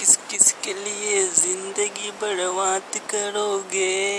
किस किस के लिए ज़िंदगी बर्बाद करोगे?